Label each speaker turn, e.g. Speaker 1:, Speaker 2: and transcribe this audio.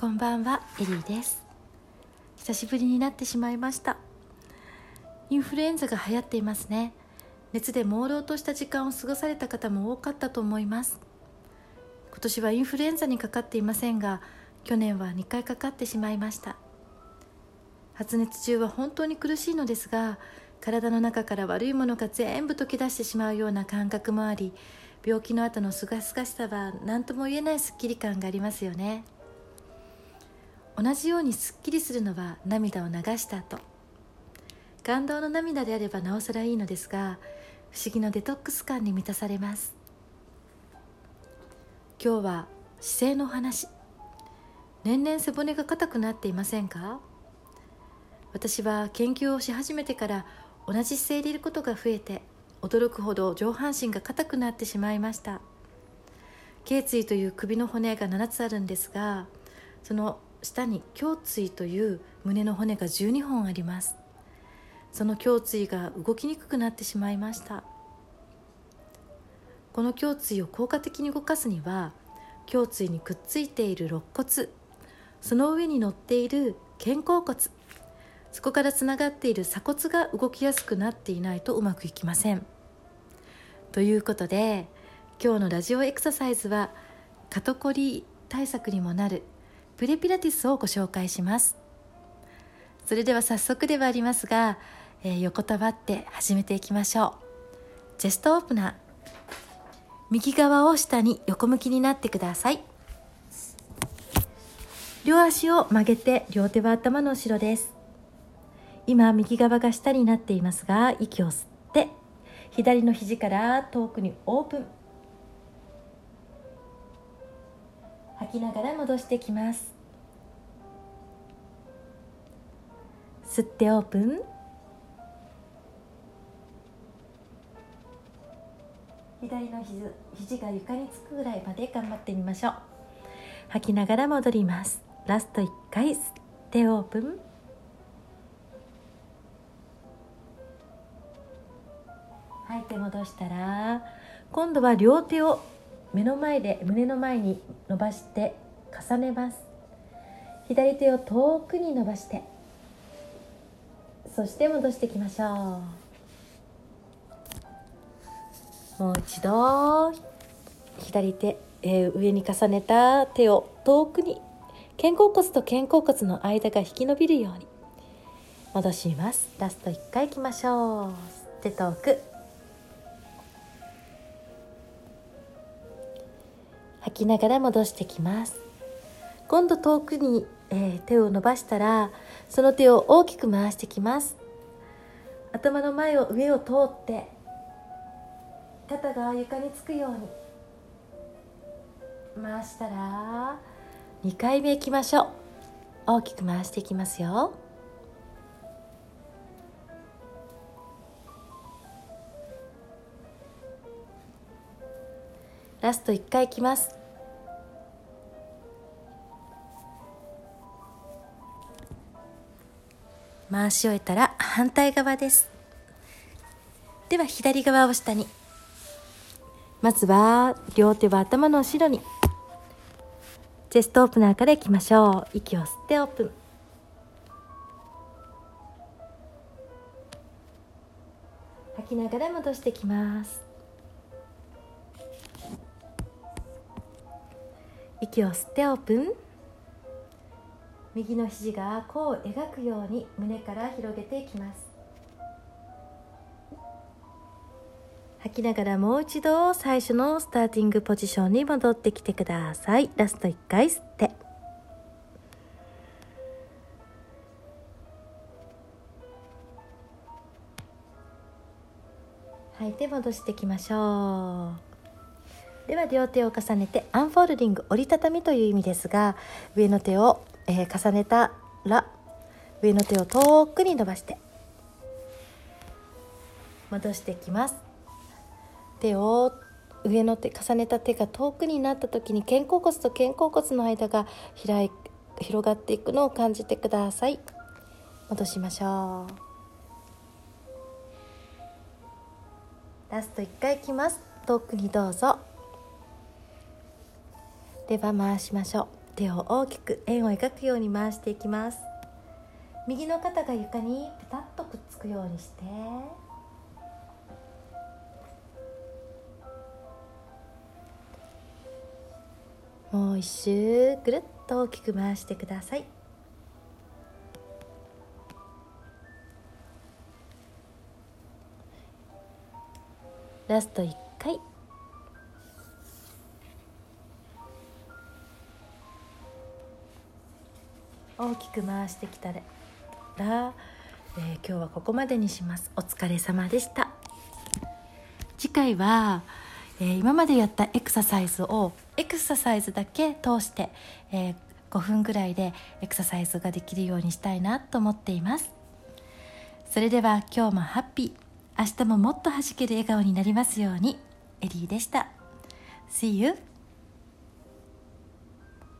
Speaker 1: こんばんはエリーです。久しぶりになってしまいました。インフルエンザが流行っていますね。熱で朦朧とした時間を過ごされた方も多かったと思います。今年はインフルエンザにかかっていませんが去年は2回かかってしまいました。発熱中は本当に苦しいのですが体の中から悪いものが全部溶け出してしまうような感覚もあり病気の後のすがすがしさは何とも言えないすっきり感がありますよね。同じようにすっきりするのは涙を流した後。感動の涙であればなおさらいいのですが不思議なデトックス感に満たされます。今日は姿勢の話。年々背骨が硬くなっていませんか？私は研究をし始めてから同じ姿勢でいることが増えて驚くほど上半身が硬くなってしまいました。頸椎という首の骨が7つあるんですがその下に胸椎という胸の骨が12本あります。その胸椎が動きにくくなってしまいました。この胸椎を効果的に動かすには胸椎にくっついている肋骨その上に乗っている肩甲骨そこからつながっている鎖骨が動きやすくなっていないとうまくいきません。ということで今日のラジオエクササイズは肩こり対策にもなるプレピラティスをご紹介します。それでは早速ではありますが、えー、横たわって始めていきましょう。チェストオープナー。右側を下に横向きになってください。両足を曲げて両手は頭の後ろです。今右側が下になっていますが息を吸って左の肘から遠くにオープン。吐きながら戻してきます。吸ってオープン。左の肘肘が床につくぐらいまで頑張ってみましょう。吐きながら戻ります。ラスト1回吸ってオープン。吐いて戻したら今度は両手を目の前で胸の前に伸ばして重ねます。左手を遠くに伸ばしてそして戻していきましょう。もう一度左手、えー、上に重ねた手を遠くに肩甲骨と肩甲骨の間が引き伸びるように戻します。ラスト1回いきましょう。吸って遠く。吐きながら戻してきます。今度遠くに、えー、手を伸ばしたらその手を大きく回してきます。頭の前を上を通って肩が床につくように回したら2回目いきましょう。大きく回していきますよ。ラスト1回いきます。回し終えたら反対側です。では左側を下に。まずは両手は頭の後ろに。チェストオープナーからいきましょう。息を吸ってオープン。吐きながら戻してきます。息を吸ってオープン。右の肘が弧を描くように胸から広げていきます。吐きながらもう一度最初のスターティングポジションに戻ってきてください。ラスト1回吸って。吐いて戻していきましょう。では両手を重ねてアンフォールディング折りたたみという意味ですが上の手を、えー、重ねたら上の手を遠くに伸ばして戻していきます。手を上の手重ねた手が遠くになった時に肩甲骨と肩甲骨の間が開い広がっていくのを感じてください。戻しましょう。ラスト1回いきます。遠くにどうぞ。では回しましょう。手を大きく円を描くように回していきます。右の肩が床にペタッとくっつくようにして。もう一周ぐるっと大きく回してください。ラスト1回。大きく回してきたら、えー、今日はここまでにします。お疲れ様でした。次回は、えー、今までやったエクササイズをエクササイズだけ通して、えー、5分ぐらいでエクササイズができるようにしたいなと思っています。それでは今日もハッピー。明日ももっと弾ける笑顔になりますように。エリーでした。See you.